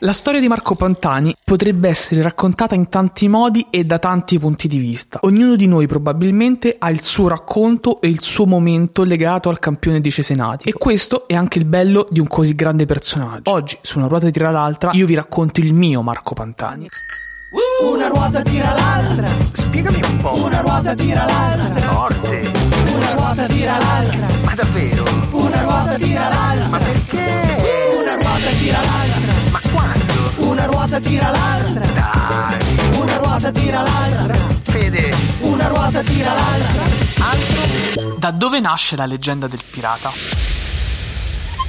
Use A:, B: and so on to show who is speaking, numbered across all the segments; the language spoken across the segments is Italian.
A: La storia di Marco Pantani potrebbe essere raccontata in tanti modi e da tanti punti di vista. Ognuno di noi probabilmente ha il suo racconto e il suo momento legato al campione di Cesenati. E questo è anche il bello di un così grande personaggio. Oggi, su una ruota tira l'altra, io vi racconto il mio Marco Pantani.
B: Una ruota tira l'altra.
C: Spiegami un po'.
B: Una ruota tira l'altra.
C: Forte.
B: Una ruota tira l'altra.
C: Ma davvero?
B: Una tira l'altra.
C: Dai.
B: Una ruota tira l'altra.
C: Fede.
B: Una ruota tira l'altra.
C: Altro?
A: Da dove nasce la leggenda del pirata?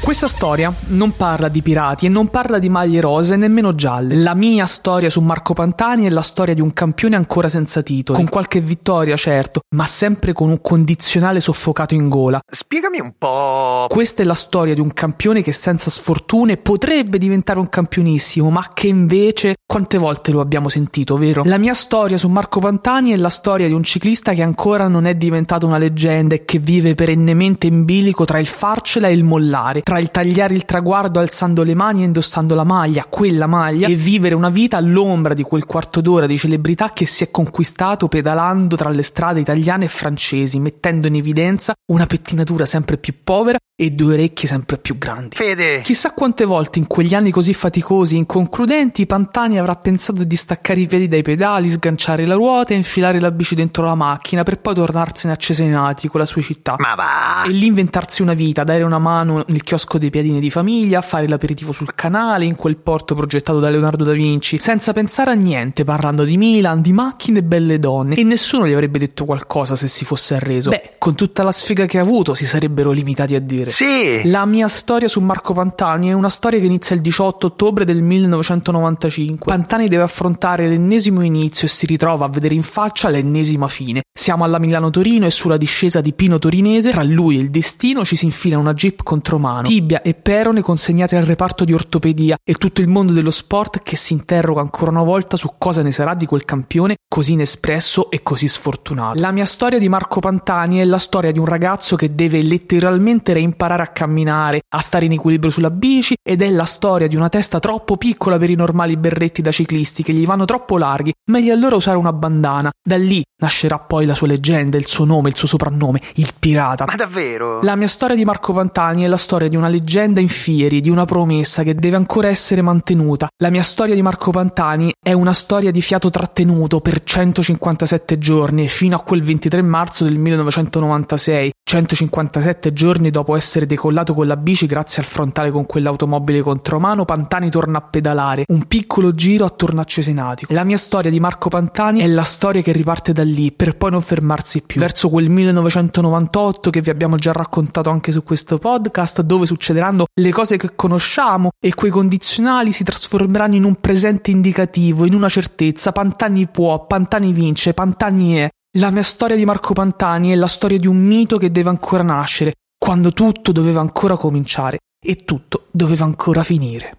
A: Questa storia non parla di pirati e non parla di maglie rose nemmeno gialle. La mia storia su Marco Pantani è la storia di un campione ancora senza titolo, con qualche vittoria certo, ma sempre con un condizionale soffocato in gola.
C: Spiegami un po'.
A: Questa è la storia di un campione che senza sfortune potrebbe diventare un campionissimo, ma che invece quante volte lo abbiamo sentito, vero? La mia storia su Marco Pantani è la storia di un ciclista che ancora non è diventato una leggenda e che vive perennemente in bilico tra il farcela e il mollare, tra il tagliare il traguardo alzando le mani e indossando la maglia, quella maglia, e vivere una vita all'ombra di quel quarto d'ora di celebrità che si è conquistato pedalando tra le strade italiane e francesi, mettendo in evidenza una pettinatura sempre più povera e due orecchie sempre più grandi.
C: Fede.
A: Chissà quante volte in quegli anni così faticosi e inconcludenti Pantani avrà pensato di staccare i piedi dai pedali, sganciare la ruota e infilare la bici dentro la macchina per poi tornarsene a Cesenati con la sua città.
C: Ma va.
A: E lì inventarsi una vita, dare una mano nel chiosco dei piadini di famiglia, fare l'aperitivo sul canale, in quel porto progettato da Leonardo da Vinci, senza pensare a niente, parlando di Milan, di macchine e belle donne. E nessuno gli avrebbe detto qualcosa se si fosse arreso. Beh, con tutta la sfiga che ha avuto, si sarebbero limitati a dire.
C: Sì.
A: La mia storia su Marco Pantani è una storia che inizia il 18 ottobre del 1995. Pantani deve affrontare l'ennesimo inizio e si ritrova a vedere in faccia l'ennesima fine. Siamo alla Milano-Torino e sulla discesa di Pino Torinese, tra lui e il destino ci si infila una jeep contromano, tibia e perone consegnate al reparto di ortopedia e tutto il mondo dello sport che si interroga ancora una volta su cosa ne sarà di quel campione così inespresso e così sfortunato. La mia storia di Marco Pantani è la storia di un ragazzo che deve letteralmente reimparare a camminare, a stare in equilibrio sulla bici ed è la storia di una testa troppo piccola per i normali berretti da ciclisti che gli vanno troppo larghi, meglio allora usare una bandana. Da lì nascerà poi la sua leggenda, il suo nome, il suo soprannome, il pirata.
C: Ma davvero?
A: La mia storia di Marco Pantani è la storia di una leggenda in fieri, di una promessa che deve ancora essere mantenuta. La mia storia di Marco Pantani è una storia di fiato trattenuto per 157 giorni fino a quel 23 marzo del 1996, 157 giorni dopo essere decollato con la bici grazie al frontale con quell'automobile contromano, Pantani torna a pedalare, un piccolo giro attorno a Cesenatico. La mia storia di Marco Pantani è la storia che riparte da lì per poi non fermarsi più, verso quel 1998 che vi abbiamo già raccontato anche su questo podcast, dove succederanno le cose che conosciamo e quei condizionali si trasformeranno in un presente indicativo, in una certezza. Pantani può, Pantani vince, Pantani è. La mia storia di Marco Pantani è la storia di un mito che deve ancora nascere, quando tutto doveva ancora cominciare e tutto doveva ancora finire.